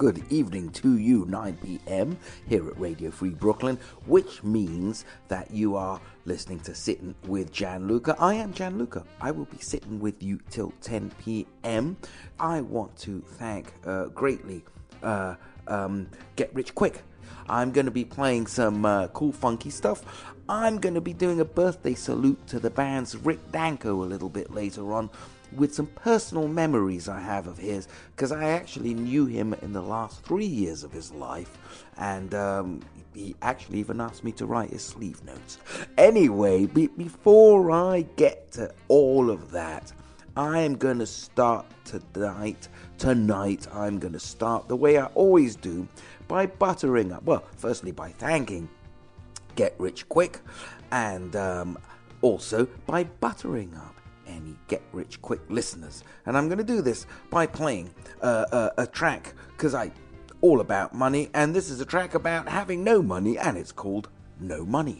good evening to you, 9 p.m. here at Radio Free Brooklyn, which means that you are listening to Sitting with Gianluca. I am Gianluca. I will be sitting with you till 10 p.m. I want to thank uh, greatly uh, um, Get Rich Quick. I'm going to be playing some uh, cool, funky stuff. I'm going to be doing a birthday salute to the band's Rick Danko a little bit later on with some personal memories I have of his, because I actually knew him in the last three years of his life, and um, he actually even asked me to write his sleeve notes. Anyway, be- before I get to all of that, I am going to start tonight. Tonight, I'm going to start the way I always do by buttering up. Well, firstly, by thanking Get Rich Quick, and um, also by buttering up any get rich quick listeners. And I'm going to do this by playing uh, uh, a track because I all about money, and this is a track about having no money, and it's called No Money.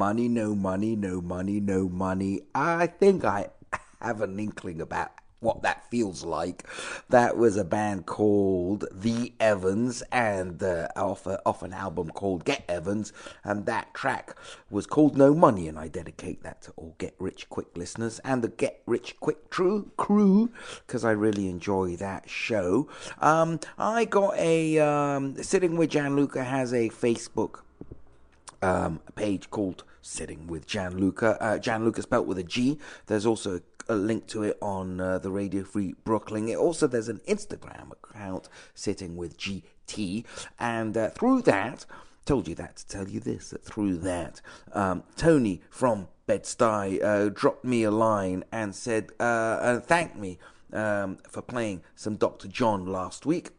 Money, no money, no money, no money. I think I have an inkling about what that feels like. That was a band called The Evans and uh, off, a, off an album called Get Evans, and that track was called No Money, and I dedicate that to all Get Rich Quick listeners and the Get Rich Quick True crew because I really enjoy that show. Um, I got a um, sitting with Gianluca has a Facebook um, page called Sitting with Jan Gianluca. Uh, Gianluca spelt with a G. There's also a link to it on uh, the Radio Free Brooklyn. It also, there's an Instagram account, Sitting with GT. And uh, through that, told you that to tell you this, that through that, um, Tony from Bed-Stuy uh, dropped me a line and said, uh, and thanked me um, for playing some Dr. John last week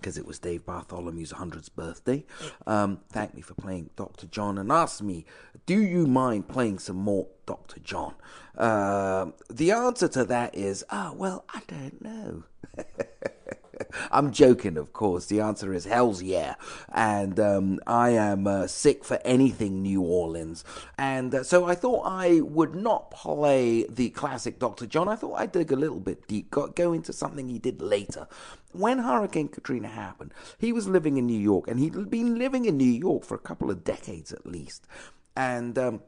because it was Dave Bartholomew's 100th birthday, um, thanked me for playing Dr. John and asked me, Do you mind playing some more Dr. John? Uh, the answer to that is, oh, well, I don't know. I'm joking, of course. The answer is hell's yeah. And um, I am uh, sick for anything New Orleans. And uh, so I thought I would not play the classic Dr. John. I thought I'd dig a little bit deep, go, go into something he did later. When Hurricane Katrina happened, he was living in New York, and he'd been living in New York for a couple of decades at least. And. Um,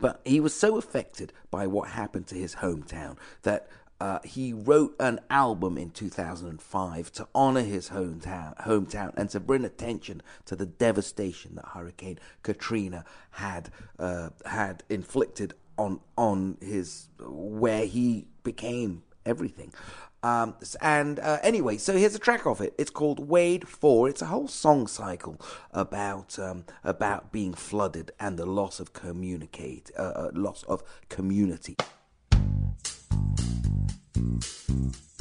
but he was so affected by what happened to his hometown that uh, he wrote an album in 2005 to honor his hometown, hometown and to bring attention to the devastation that Hurricane Katrina had uh, had inflicted on on his where he became everything. Um, and uh, anyway, so here's a track of it. It's called Wade Four. It's a whole song cycle about um, about being flooded and the loss of communicate, uh, uh loss of community. Mm-hmm.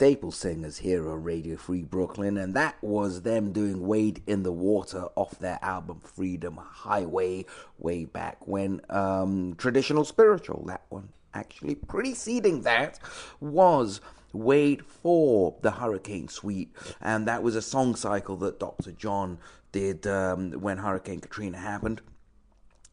Staple Singers here on Radio Free Brooklyn, and that was them doing Wade in the Water off their album Freedom Highway way back when. Um, traditional Spiritual, that one. Actually, preceding that was Wade for the Hurricane Suite, and that was a song cycle that Dr. John did um, when Hurricane Katrina happened.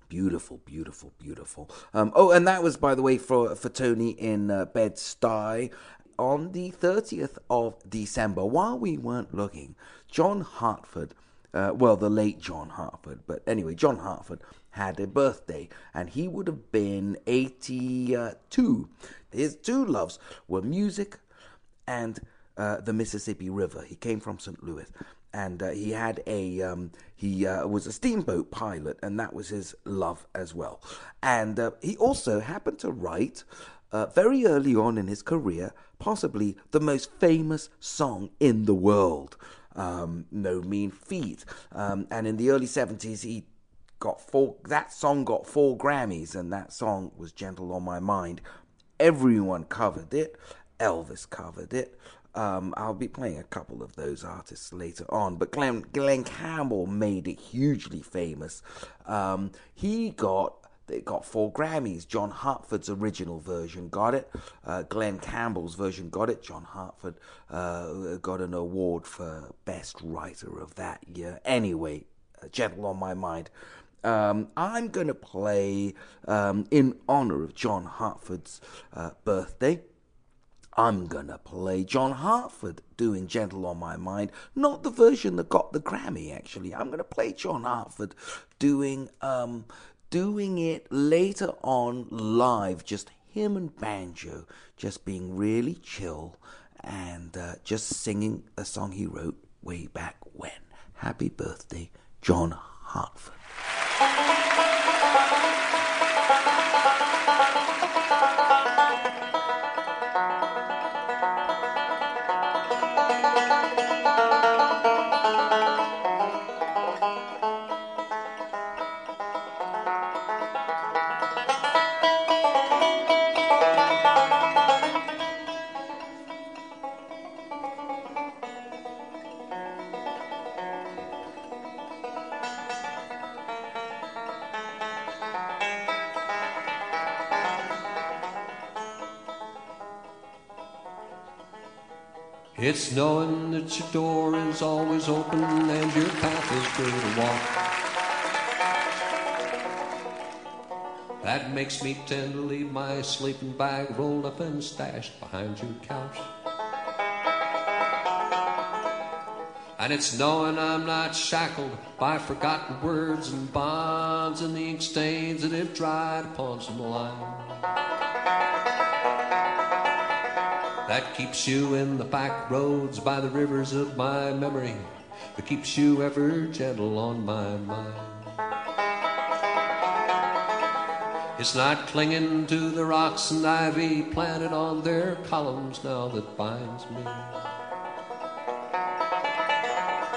Beautiful, beautiful, beautiful. Um, oh, and that was, by the way, for for Tony in uh, Bed Stuy on the 30th of December. While we weren't looking, John Hartford, uh, well, the late John Hartford, but anyway, John Hartford had a birthday, and he would have been 82. His two loves were music and uh, the Mississippi River. He came from St. Louis and uh, he had a um, he uh, was a steamboat pilot, and that was his love as well. And uh, he also happened to write uh, very early on in his career, possibly the most famous song in the world. Um, no mean feat. Um, and in the early seventies, he got four. That song got four Grammys, and that song was "Gentle on My Mind." Everyone covered it. Elvis covered it. Um, I'll be playing a couple of those artists later on, but Glen, Glen Campbell made it hugely famous. Um, he got they got four Grammys. John Hartford's original version got it. Uh, Glen Campbell's version got it. John Hartford uh, got an award for Best Writer of that year. Anyway, Gentle on My Mind. Um, I'm going to play um, in honor of John Hartford's uh, birthday. I'm gonna play John Hartford doing Gentle on My Mind, not the version that got the Grammy actually. I'm gonna play John Hartford doing um doing it later on live, just him and banjo, just being really chill and uh, just singing a song he wrote way back when. Happy birthday, John Hartford. It's knowing that your door is always open and your path is clear to walk. That makes me tend to leave my sleeping bag rolled up and stashed behind your couch. And it's knowing I'm not shackled by forgotten words and bonds and the ink stains that have dried upon some line. That keeps you in the back roads by the rivers of my memory, that keeps you ever gentle on my mind. It's not clinging to the rocks and ivy planted on their columns now that binds me.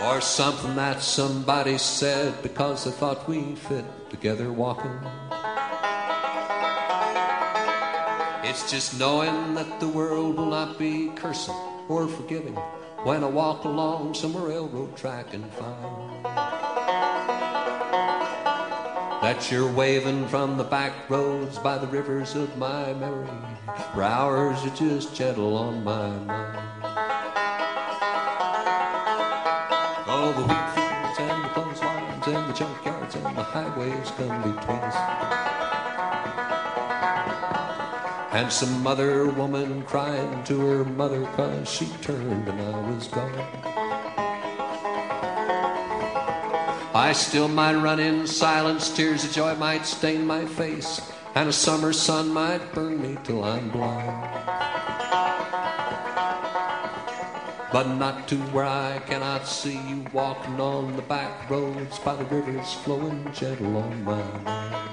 Or something that somebody said because they thought we fit together walking. It's just knowing that the world will not be cursing or forgiving when I walk along some railroad track and find that you're waving from the back roads by the rivers of my memory. For hours you're just gentle on my mind. Oh, the wheat fields and the clotheslines and the junkyards and the highways come between us and some other woman crying to her mother cause she turned and I was gone. I still might run in silence, tears of joy might stain my face, and a summer sun might burn me till I'm blind. But not to where I cannot see you walking on the back roads by the rivers flowing gentle on my mind.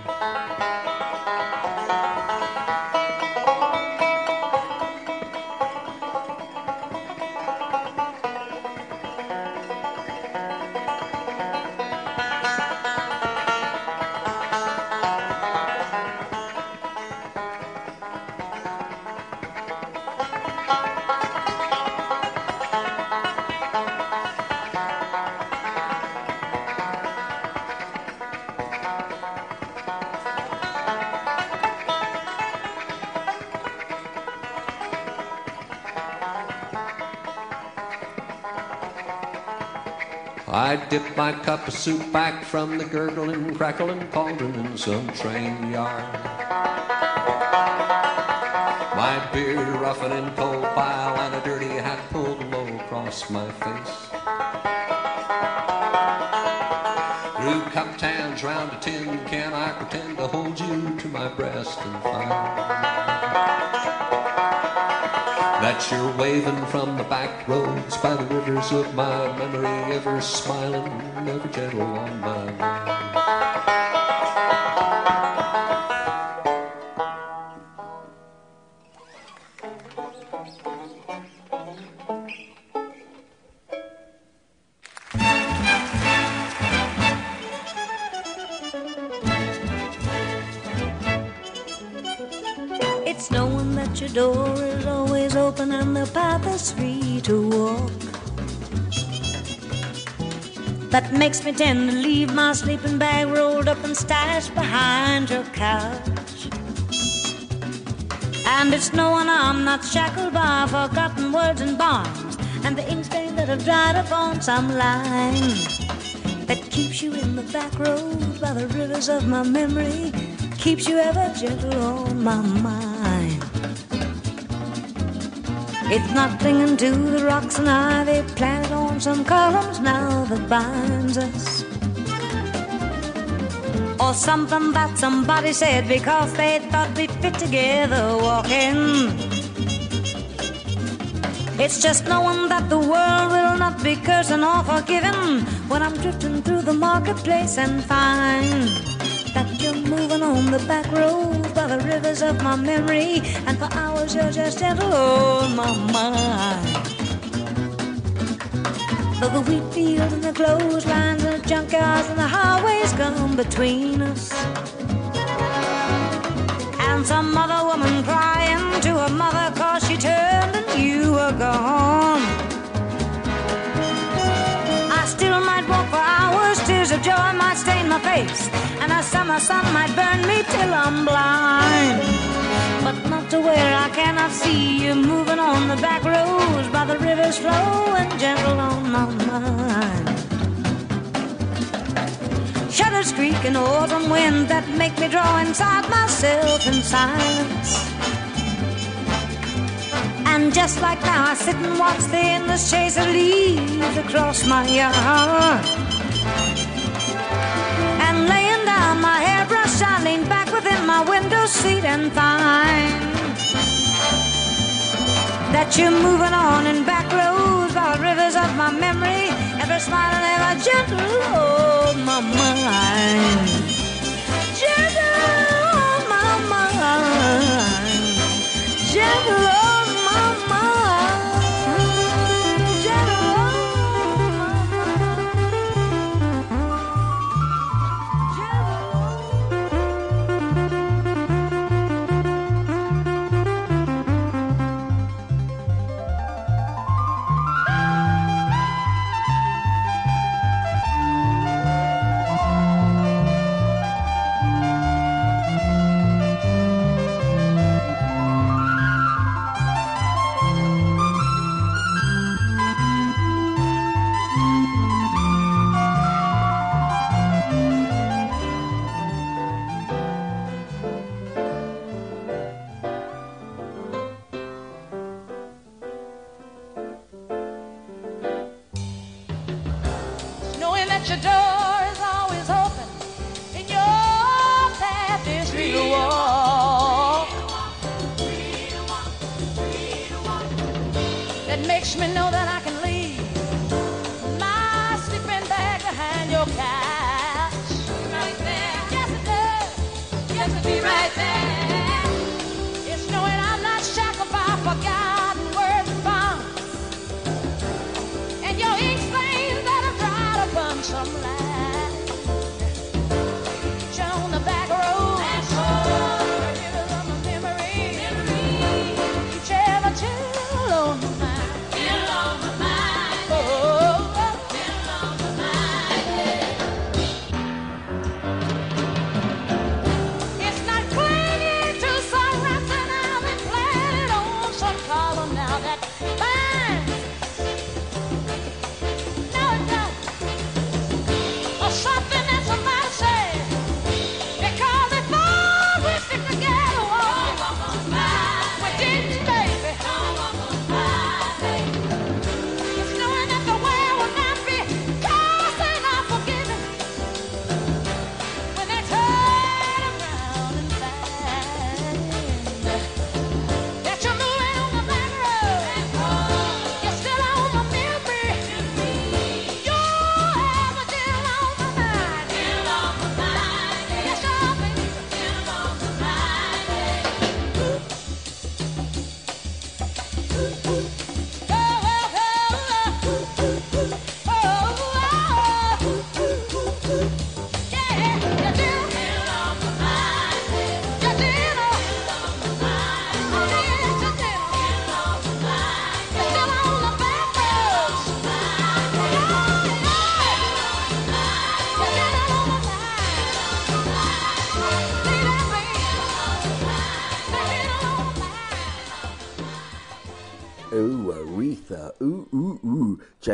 I dip my cup of soup back from the gurgling, crackling cauldron in some train yard. My beard roughened in coal pile and a dirty hat pulled low across my face. Through cupped hands round a tin can, I pretend to hold you to my breast and find that you're waving from the back roads by the rivers of my memory, ever smiling, ever gentle on my. Makes me tend to leave my sleeping bag rolled up and stashed behind your couch. And it's no knowing I'm not shackled by forgotten words and bonds and the ink stain that have dried up on some line that keeps you in the back road by the rivers of my memory, keeps you ever gentle on my mind. It's not clinging to the rocks and ivy planted on some columns now that binds us. Or something that somebody said because they thought we'd fit together walking. It's just knowing that the world will not be cursing or forgiving when I'm drifting through the marketplace and find that you're moving on the back road by the rivers of my memory, and for hours you're just gentle on my mind. Though the wheat fields and the clotheslines and the junkyards and the highways come between us. And some other woman crying to her mother cause she turned and you were gone. I still might walk for hours, tears of joy might stain my face, and a summer sun might burn me till I'm blind. But not to where I cannot see you moving on the back roads by the river's flow and gentle on my mind. Shutters creak in autumn wind that make me draw inside myself in silence. And just like now, I sit and watch the endless chase of leaves across my yard. I lean back within my window seat and find that you're moving on in back roads by rivers of my memory, ever smiling, ever gentle on my mind. Gentle on my mind. Gentle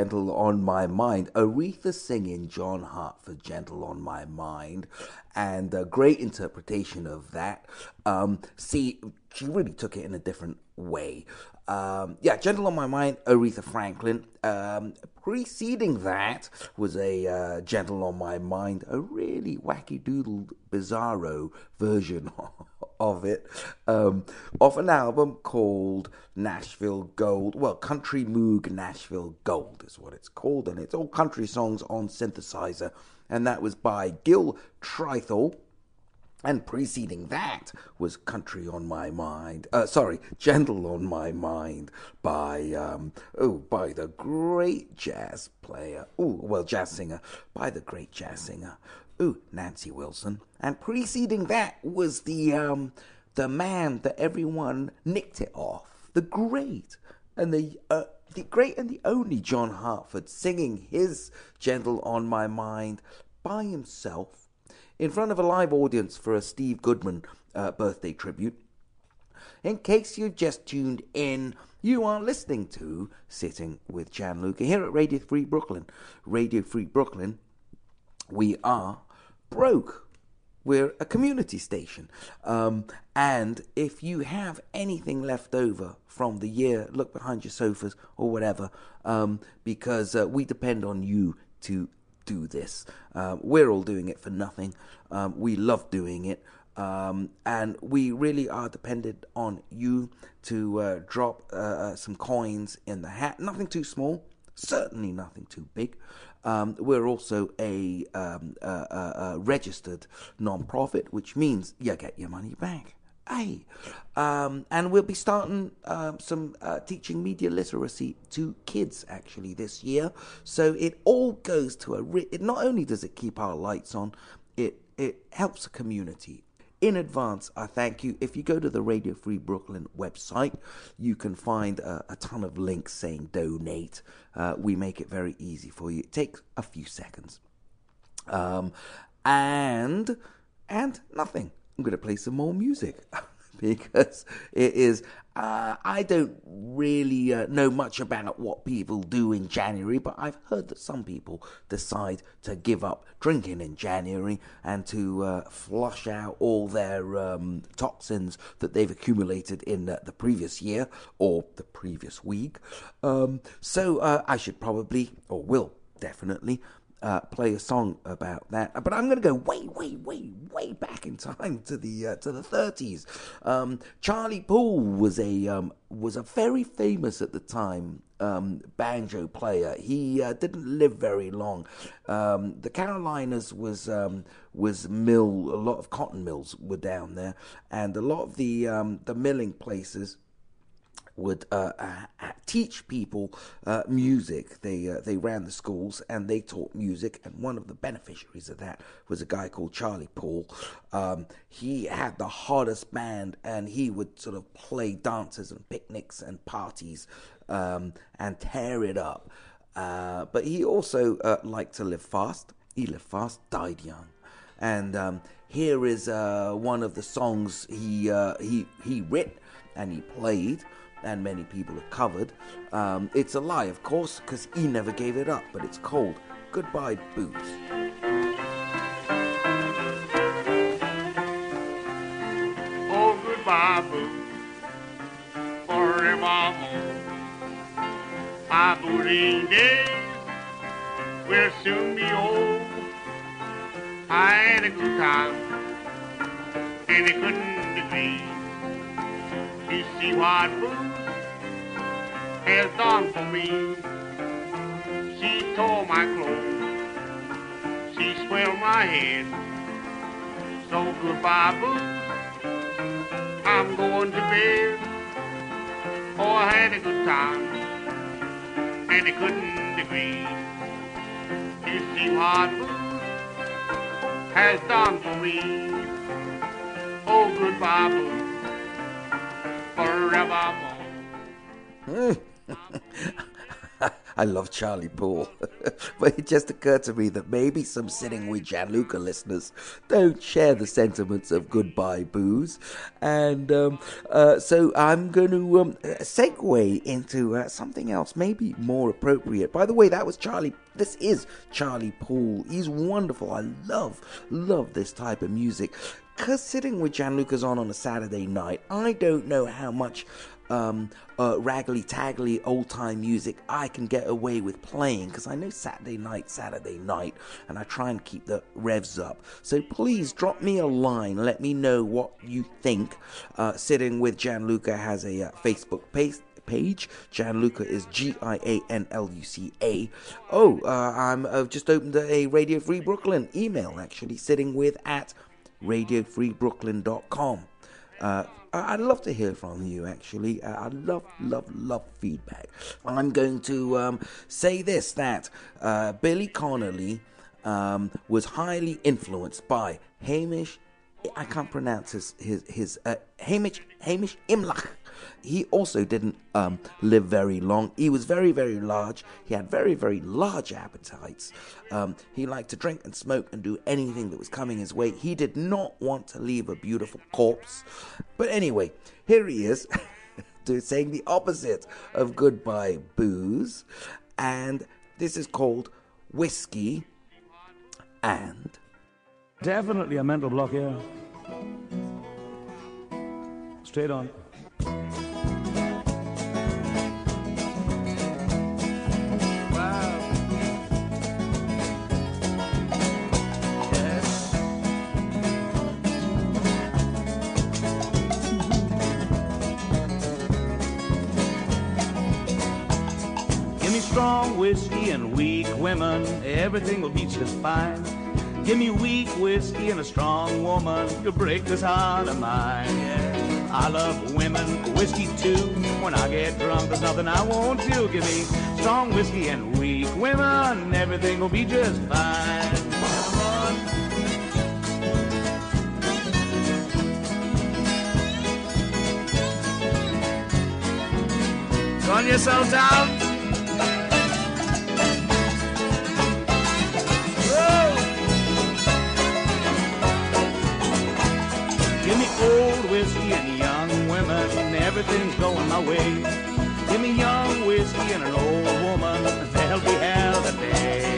Gentle on My Mind. Aretha singing John Hartford, Gentle on My Mind. And a great interpretation of that. Um, see, she really took it in a different way. Um, yeah, Gentle on My Mind, Aretha Franklin. Um, preceding that was a uh, Gentle on My Mind, a really wacky doodle bizarro version of it, um, off an album called Nashville Gold. Well, Country Moog Nashville Gold is what it's called, and it's all country songs on synthesizer. And that was by Gil Trythall. And preceding that was Country on My Mind. Uh, sorry, Gentle on My Mind by, um, oh, by the great jazz player. Oh, well, jazz singer. By the great jazz singer. Ooh, Nancy Wilson. And preceding that was the, um, the man that everyone nicked it off. The great and the, uh, the great and the only John Hartford singing his Gentle on My Mind by himself in front of a live audience for a Steve Goodman uh, birthday tribute. In case you've just tuned in, you are listening to Sitting with Gianluca here at Radio Free Brooklyn. Radio Free Brooklyn, we are broke. We're a community station. Um, and if you have anything left over from the year, look behind your sofas or whatever, um, because uh, we depend on you to do this. Um, we're all doing it for nothing. Um, we love doing it. Um, and we really are dependent on you to uh, drop uh, uh, some coins in the hat. Nothing too small, certainly nothing too big. Um, we're also a, um, a, a, a registered non-profit, which means you get your money back. Hey, um, and we'll be starting um, some uh, teaching media literacy to kids actually this year. So it all goes to a. Re- it not only does it keep our lights on, it it helps the community. In advance, I thank you. If you go to the Radio Free Brooklyn website, you can find a, a ton of links saying donate. Uh, we make it very easy for you. It takes a few seconds, um, and and nothing. I'm going to play some more music because it is. Uh, I don't really uh, know much about what people do in January, but I've heard that some people decide to give up drinking in January and to uh, flush out all their um, toxins that they've accumulated in the previous year or the previous week. Um, so uh, I should probably, or will definitely, uh, play a song about that. But I'm going to go way, way, way, way back in time to the uh, to the 30s. Um, Charlie Poole was a um, was a very famous at the time um, banjo player. He uh, didn't live very long. Um, the Carolinas was um, was mill. A lot of cotton mills were down there, and a lot of the um, the milling places would uh, uh, teach people uh, music. They uh, they ran the schools and they taught music. And one of the beneficiaries of that was a guy called Charlie Poole. Um, he had the hardest band, and he would sort of play dances and picnics and parties um, and tear it up. Uh, but he also uh, liked to live fast. He lived fast, died young, and um, here is one of the songs he he he writ and he played and many people have covered. Um, it's a lie, of course, because he never gave it up, but it's called Goodbye Booze. Oh, goodbye, boots, forevermore. My booting days will soon be old. I had a good time, and they couldn't agree. You see what boots has done for me. She tore my clothes, she swelled my head. So goodbye, boots. I'm going to bed. Oh, I had a good time, and they couldn't agree. You see what boots has done for me. Oh, goodbye, boots, forevermore. Eh. I love Charlie Poole. but it just occurred to me that maybe some sitting with Gianluca listeners don't share the sentiments of Goodbye Booze. And um, uh, so I'm going to um, segue into uh, something else, maybe more appropriate. By the way, that was Charlie. This is Charlie Poole. He's wonderful. I love, love this type of music. Because sitting with Gianluca's on on a Saturday night, I don't know how much um, uh, raggly taggly old time music I can get away with playing because I know Saturday night, Saturday night, and I try and keep the revs up. So please drop me a line, let me know what you think. Uh, Sitting with Gianluca has a uh, Facebook page page. Gianluca is G I A N L U C A. Oh, uh, I'm I've just opened a Radio Free Brooklyn email actually, sitting with at radiofreebrooklyn.com. Uh, I'd love to hear from you, actually. Uh, I love, love, love feedback. I'm going to um, say this that uh, Billy Connolly um, was highly influenced by Hamish. I can't pronounce his his his uh, Hamish Hamish Imlach. He also didn't um, live very long. He was very very large. He had very very large appetites. Um, he liked to drink and smoke and do anything that was coming his way. He did not want to leave a beautiful corpse. But anyway, here he is. saying the opposite of goodbye booze and this is called whiskey and Definitely a mental block here. Straight on. Whiskey and weak women, everything will be just fine. Give me weak whiskey and a strong woman, you'll break this heart of mine. Yeah. I love women, whiskey too. When I get drunk, there's nothing I won't do. Give me strong whiskey and weak women, everything will be just fine. Come on. Gun whiskey and young women, everything's going my way. Give me young whiskey and an old woman, they'll be hell today.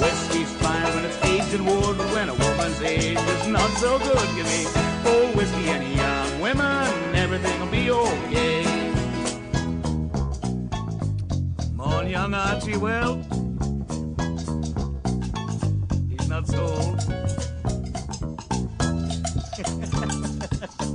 Whiskey's fine when it's aged in wood, when a woman's age is not so good. Give me old whiskey and young women, everything'll be okay. On, young Archie, well, he's not so old.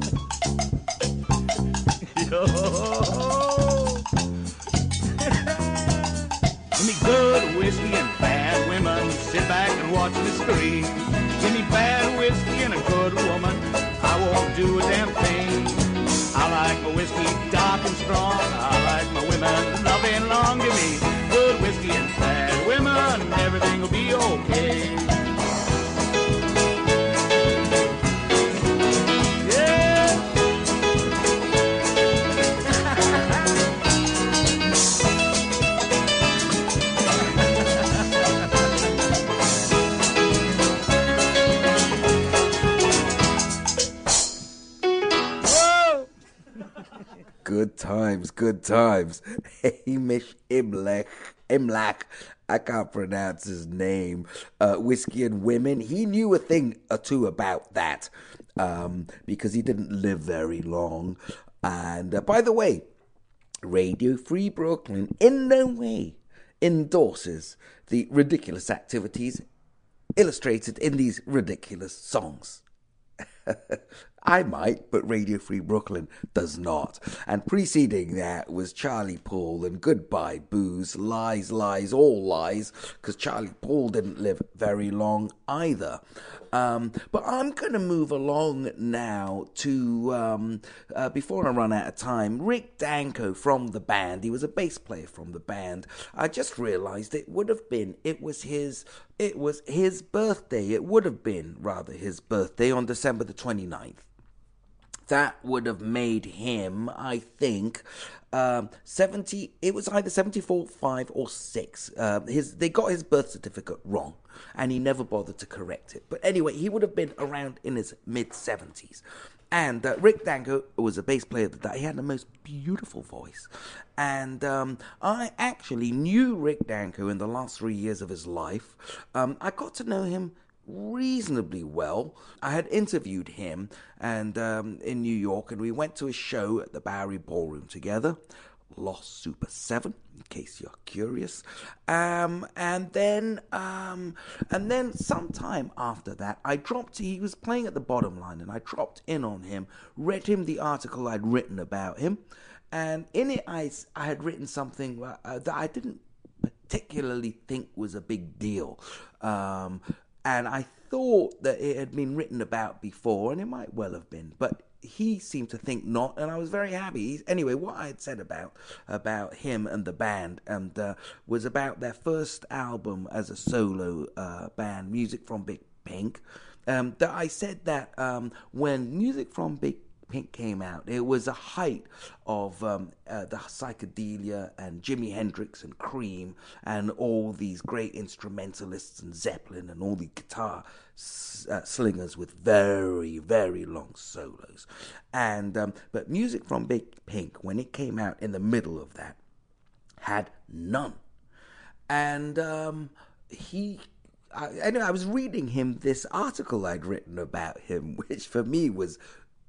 times, good times. Hamish Imlach, Imlach, I can't pronounce his name. Uh, Whiskey and Women. He knew a thing or two about that um, because he didn't live very long. And uh, by the way, Radio Free Brooklyn in no way endorses the ridiculous activities illustrated in these ridiculous songs. I might, but Radio Free Brooklyn does not. And preceding that was Charlie Poole and Goodbye Booze, Lies, Lies, All Lies, because Charlie Poole didn't live very long either. Um, but I'm going to move along now to, um, uh, before I run out of time, Rick Danko from the band. He was a bass player from the band. I just realized it would have been, it was his, it was his birthday. It would have been, rather, his birthday on December the 29th. That would have made him, I think, um, 70. It was either 74, 5, or 6. Uh, his They got his birth certificate wrong, and he never bothered to correct it. But anyway, he would have been around in his mid 70s. And uh, Rick Danko was a bass player that he had the most beautiful voice. And um, I actually knew Rick Danko in the last three years of his life. Um, I got to know him reasonably well. I had interviewed him and um, in New York, and we went to a show at the Bowery Ballroom together. Los Super 7, in case you're curious. Um, and then, um, and then sometime after that, I dropped, he was playing at the bottom line, and I dropped in on him, read him the article I'd written about him, and in it, I, I had written something uh, that I didn't particularly think was a big deal. Um, and I thought that it had been written about before, and it might well have been, but he seemed to think not, and I was very happy. Anyway, what I had said about about him and the band and uh, was about their first album as a solo uh, band, Music from Big Pink. Um, that I said that um, when Music from Big Pink came out, it was a height of um, uh, the psychedelia and Jimi Hendrix and Cream and all these great instrumentalists and Zeppelin and all the guitar uh, slingers with very very long solos. And um, but music from Big Pink when it came out in the middle of that had none, and um, he I, anyway, I was reading him this article I'd written about him, which for me was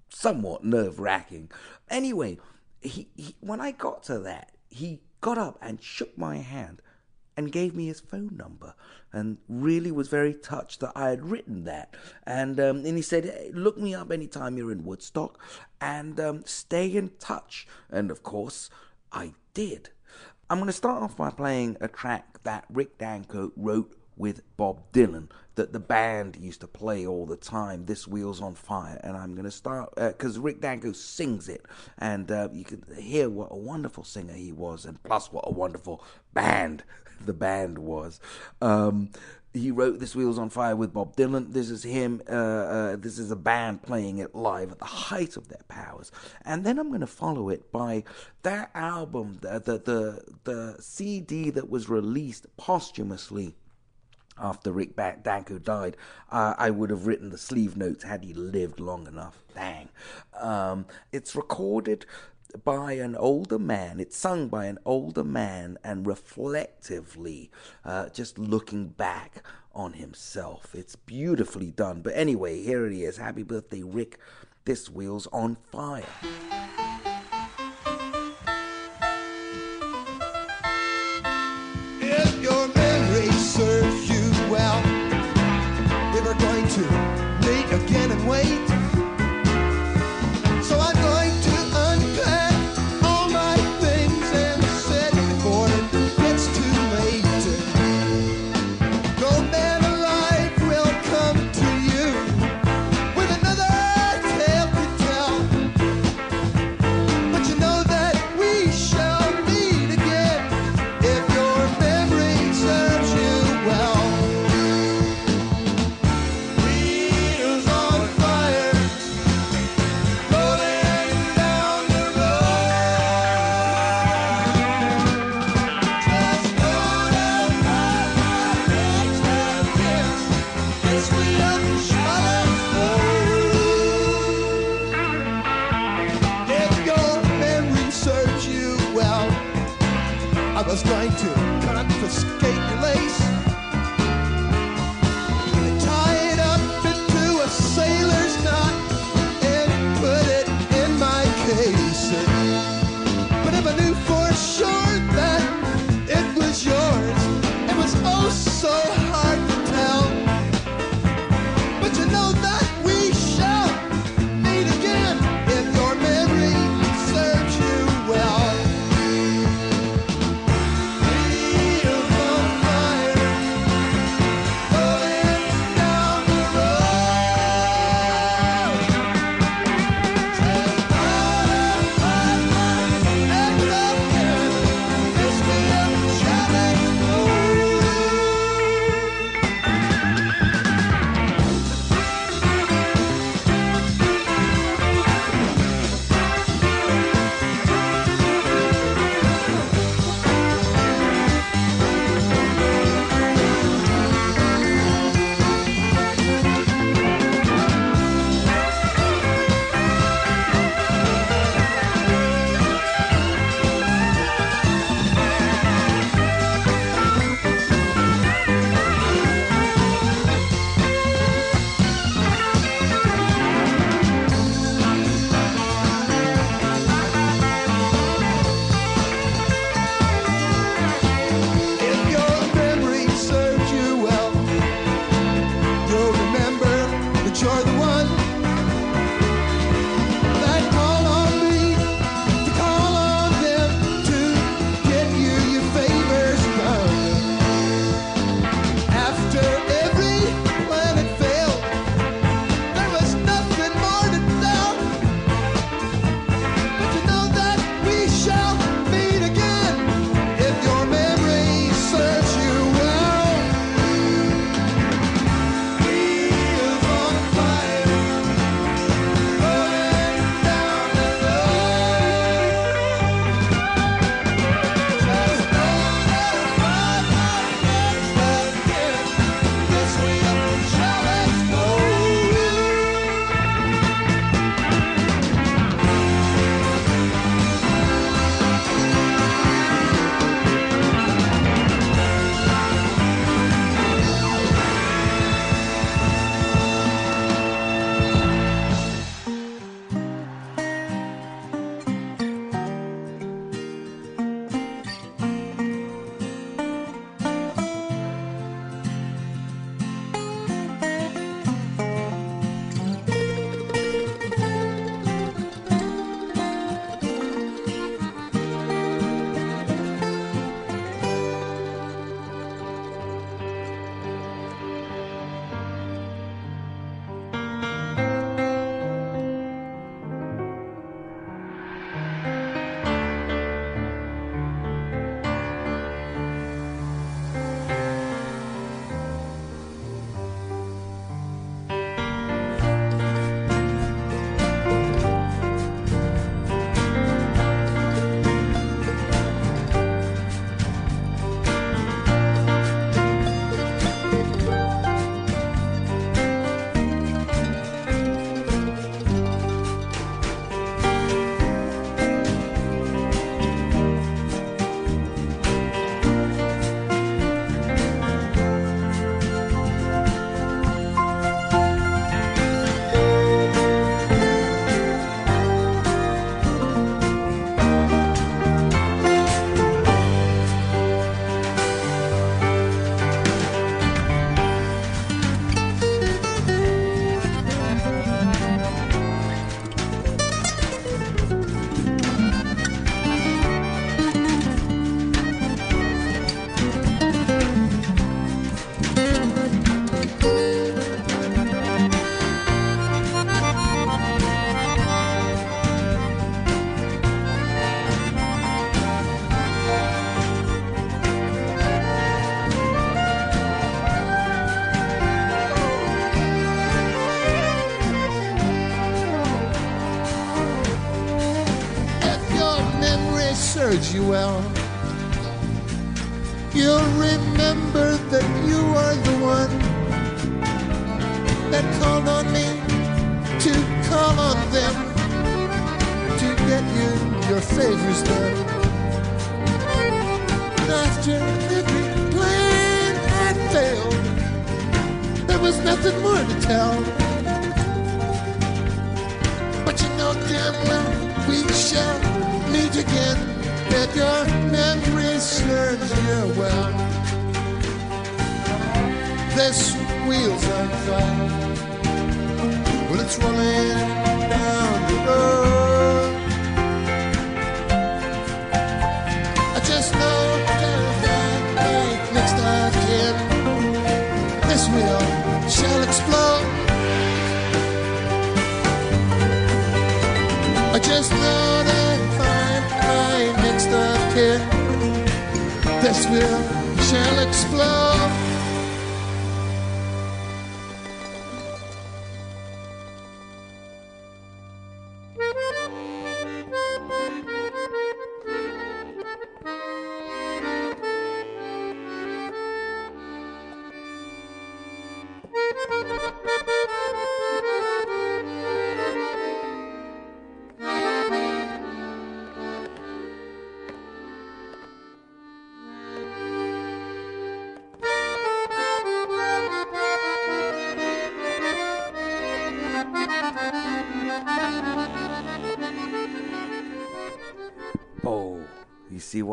somewhat nerve wracking. Anyway, he, he, when I got to that, he got up and shook my hand and gave me his phone number and really was very touched that I had written that. And um, and he said, hey, look me up anytime you're in Woodstock and um, stay in touch. And of course, I did. I'm going to start off by playing a track that Rick Danko wrote with Bob Dylan that the band used to play all the time. This Wheels on Fire, and I'm going to start because uh, Rick Danko sings it, and uh, you can hear what a wonderful singer he was, and plus what a wonderful band the band was. Um, he wrote This Wheels on Fire with Bob Dylan. This is him. Uh, uh, this is a band playing it live at the height of their powers. And then I'm going to follow it by that album, the the the, the CD that was released posthumously after Rick Danko died, uh, I would have written the sleeve notes had he lived long enough. Dang. Um, it's recorded by an older man. It's sung by an older man and reflectively, uh, just looking back on himself. It's beautifully done. But anyway, here it is. Happy birthday, Rick. This wheel's on fire. Were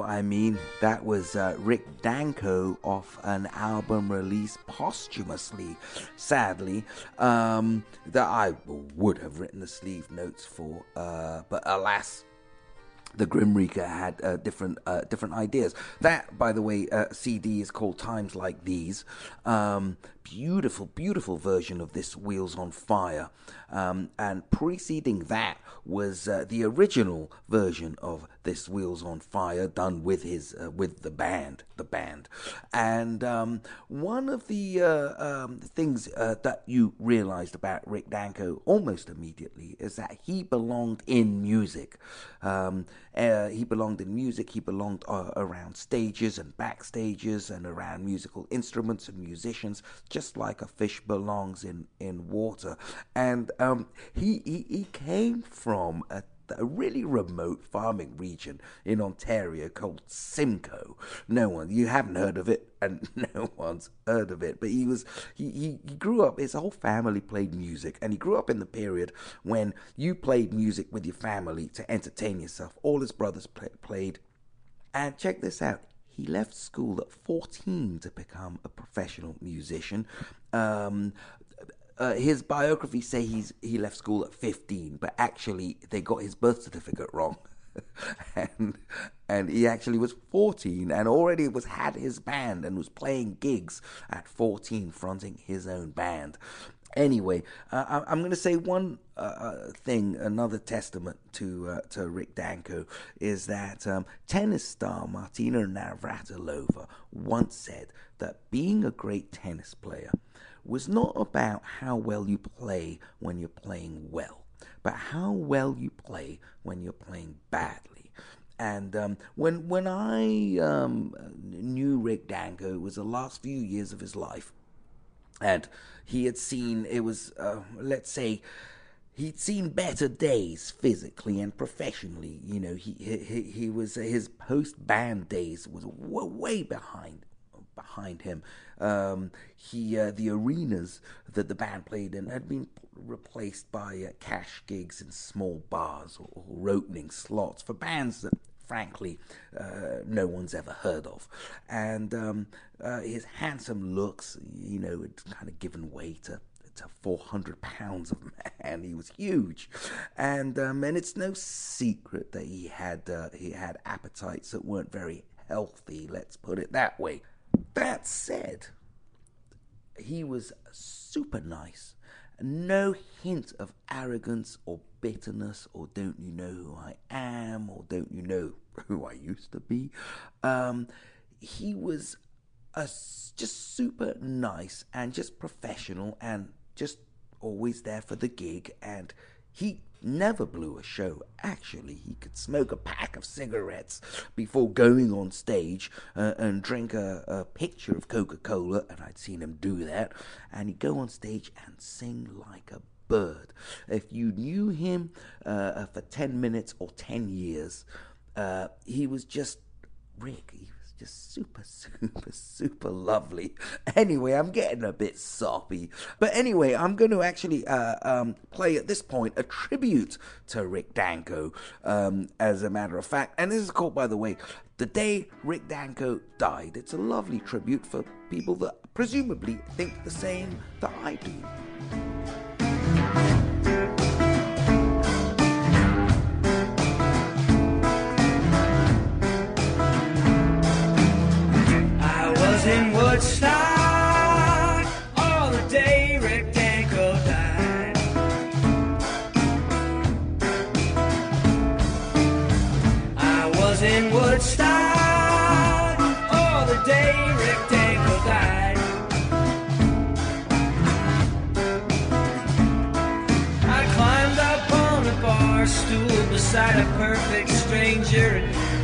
what I mean? That was uh, Rick Danko off an album released posthumously, sadly, um, that I would have written the sleeve notes for, uh, but alas, the Grim Reaper had uh, different uh, different ideas. That, by the way, uh, CD is called Times Like These. Um, beautiful, beautiful version of this Wheels on Fire. Um, and preceding that was uh, the original version of this Wheels on Fire, done with his uh, with the band, the band. And um, one of the uh, um, things uh, that you realized about Rick Danko almost immediately is that he belonged in music. Um, uh, he belonged in music. He belonged uh, around stages and backstages and around musical instruments and musicians, just like a fish belongs in, in water. And um, he, he he came from a a really remote farming region in Ontario called Simcoe. No one, you haven't heard of it, and no one's heard of it. But he was, he, he, grew up, his whole family played music, and he grew up in the period when you played music with your family to entertain yourself. All his brothers play, played. And check this out. He left school at 14 to become a professional musician. Um, uh, his biography say he's he left school at 15, but actually they got his birth certificate wrong. and and he actually was 14 and already was had his band and was playing gigs at 14 fronting his own band anyway uh, I- i'm going to say one uh, uh, thing another testament to uh, to rick danko is that um, tennis star martina navratilova once said that being a great tennis player was not about how well you play when you're playing well but how well you play when you're playing badly. And um, when when I um, knew Rick Danko, it was the last few years of his life, and he had seen it was uh, let's say he'd seen better days physically and professionally. You know, he he, he was his post band days was way behind behind him. Um, he uh, the arenas that the band played in had been replaced by uh, cash gigs in small bars or, or opening slots for bands that frankly uh, no one's ever heard of and um, uh, his handsome looks you know had kind of given way to to 400 pounds of man. He was huge, and um, and it's no secret that he had uh, he had appetites that weren't very healthy. Let's put it that way. That said, he was super nice. No hint of arrogance or bitterness or don't you know who I am or don't you know who I used to be. Um, he was a just super nice and just professional and just always there for the gig and he never blew a show. Actually, he could smoke a pack of cigarettes before going on stage uh, and drink a, a picture of Coca Cola, and I'd seen him do that. And he'd go on stage and sing like a bird. If you knew him uh, for 10 minutes or 10 years, uh, he was just Rick. He just super, super, super lovely. Anyway, I'm getting a bit soppy. But anyway, I'm going to actually uh, um, play at this point a tribute to Rick Danko, um, as a matter of fact. And this is called, by the way, The Day Rick Danko Died. It's a lovely tribute for people that presumably think the same that I do.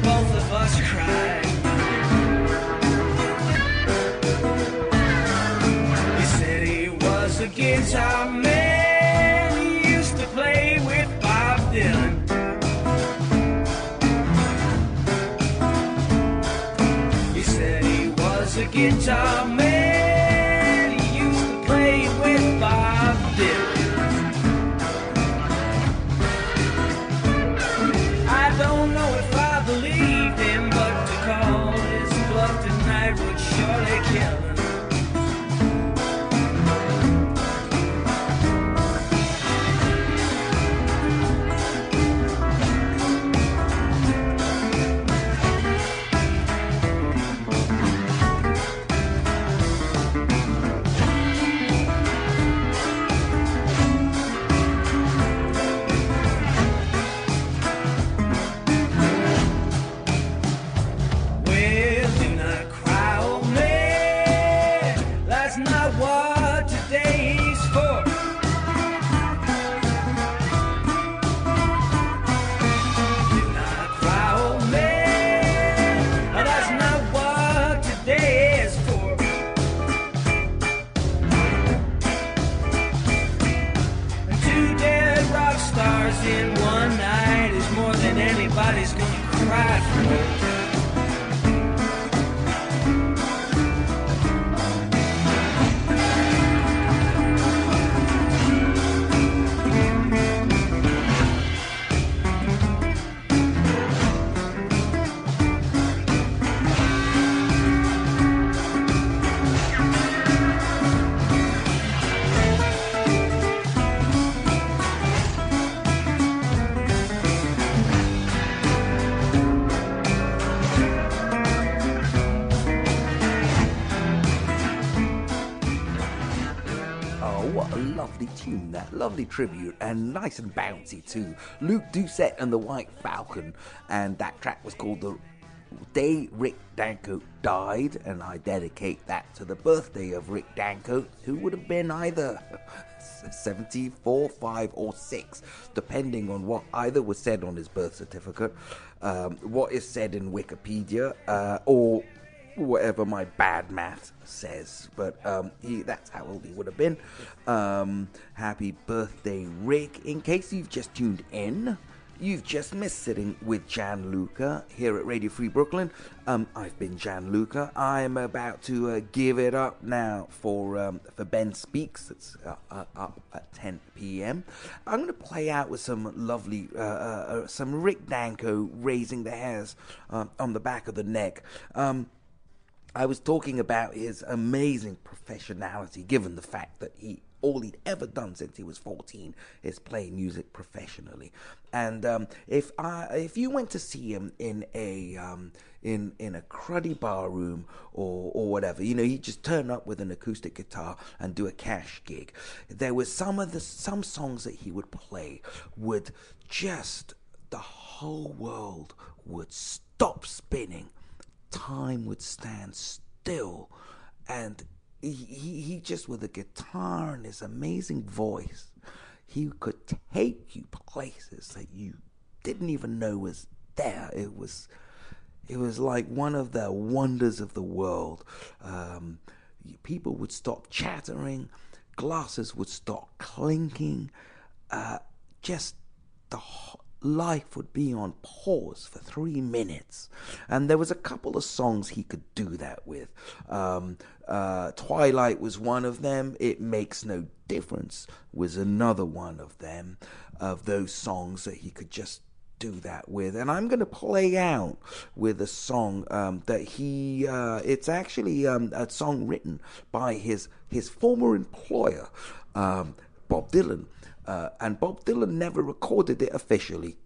Both of us. He said he was a guitar man. He used to play with Bob Dylan. He said he was a guitar. Lovely tribute, and nice and bouncy too. Luke Doucette and the White Falcon, and that track was called The Day Rick Danko Died, and I dedicate that to the birthday of Rick Danko, who would have been either 74, 5, or 6, depending on what either was said on his birth certificate, um, what is said in Wikipedia, uh, or whatever my bad math says. But um, he, that's how old he would have been. Um, happy birthday, Rick. In case you've just tuned in, you've just missed sitting with Gianluca here at Radio Free Brooklyn. Um, I've been Gianluca. I'm about to uh, give it up now for um, for Ben Speaks. It's uh, uh, up at 10 p.m. I'm going to play out with some lovely, uh, uh, uh, some Rick Danko raising the hairs on the back of the neck. Um, I was talking about his amazing professionality, given the fact that he all he'd ever done since he was 14 is play music professionally. And um, if I, if you went to see him in a um, in in a cruddy bar room or or whatever, you know, he'd just turn up with an acoustic guitar and do a cash gig. There was some of the some songs that he would play would just the whole world would stop spinning time would stand still and he, he, just with a guitar and his amazing voice he could take you places that you didn't even know was there. It was it was like one of the wonders of the world. Um, people would stop chattering, glasses would stop clinking, uh, just the life would be on pause for three minutes. And there was a couple of songs he could do that with. Um, uh, Twilight was one of them. It Makes No Difference was another one of them, of those songs that he could just do that with and i'm going to play out with a song um, that he uh, it's actually um, a song written by his his former employer um, bob dylan uh, and bob dylan never recorded it officially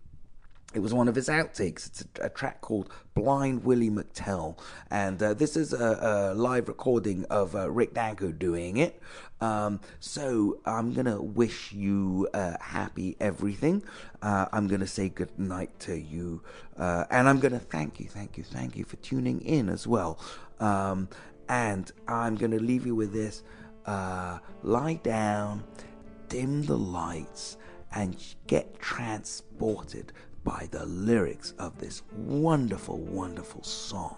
it was one of his outtakes. It's a, a track called Blind Willie McTell. And uh, this is a, a live recording of uh, Rick Danko doing it. Um, so I'm going to wish you uh, happy everything. Uh, I'm going to say good night to you. Uh, and I'm going to thank you, thank you, thank you for tuning in as well. Um, and I'm going to leave you with this uh, lie down, dim the lights, and get transported by the lyrics of this wonderful, wonderful song,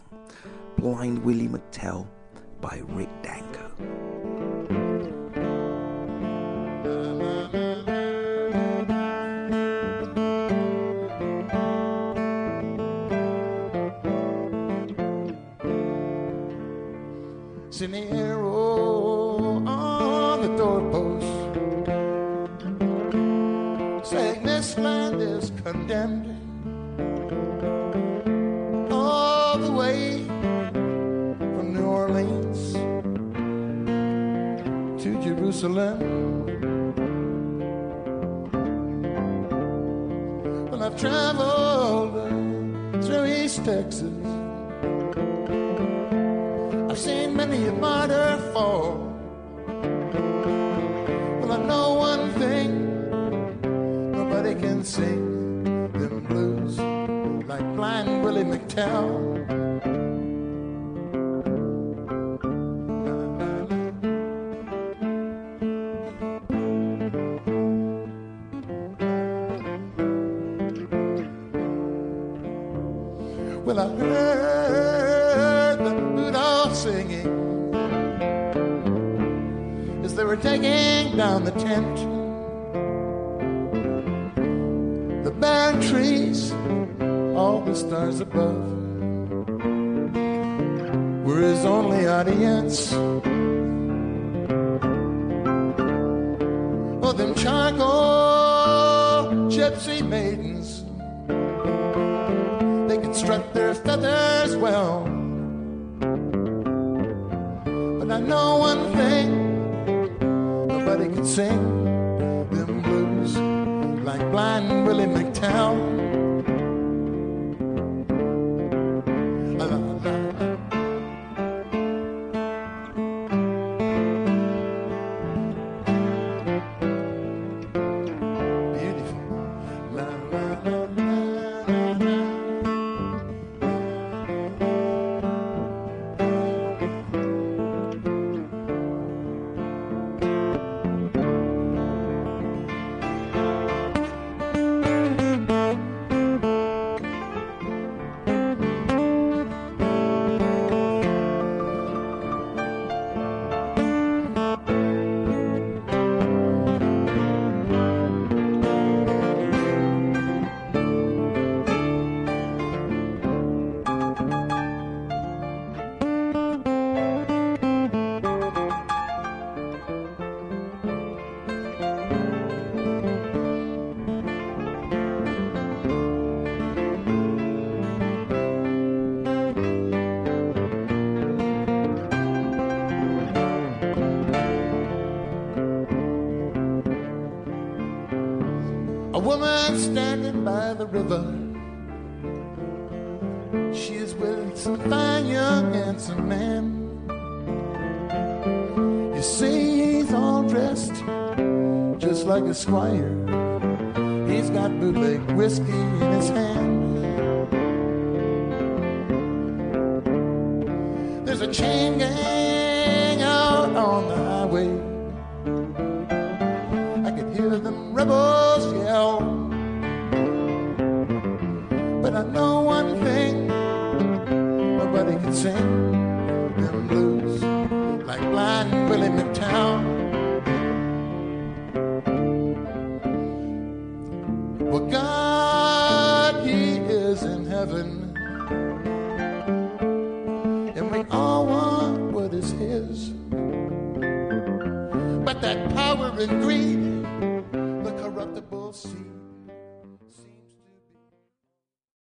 Blind Willie McTell by Rick Danko. Seen the arrow condemned all the way from New Orleans to Jerusalem. Well, I've traveled through East Texas. I've seen many a martyr fall. Willie woman standing by the river. She is with some fine young handsome man. You see, he's all dressed just like a squire. He's got bootleg whiskey in his hand.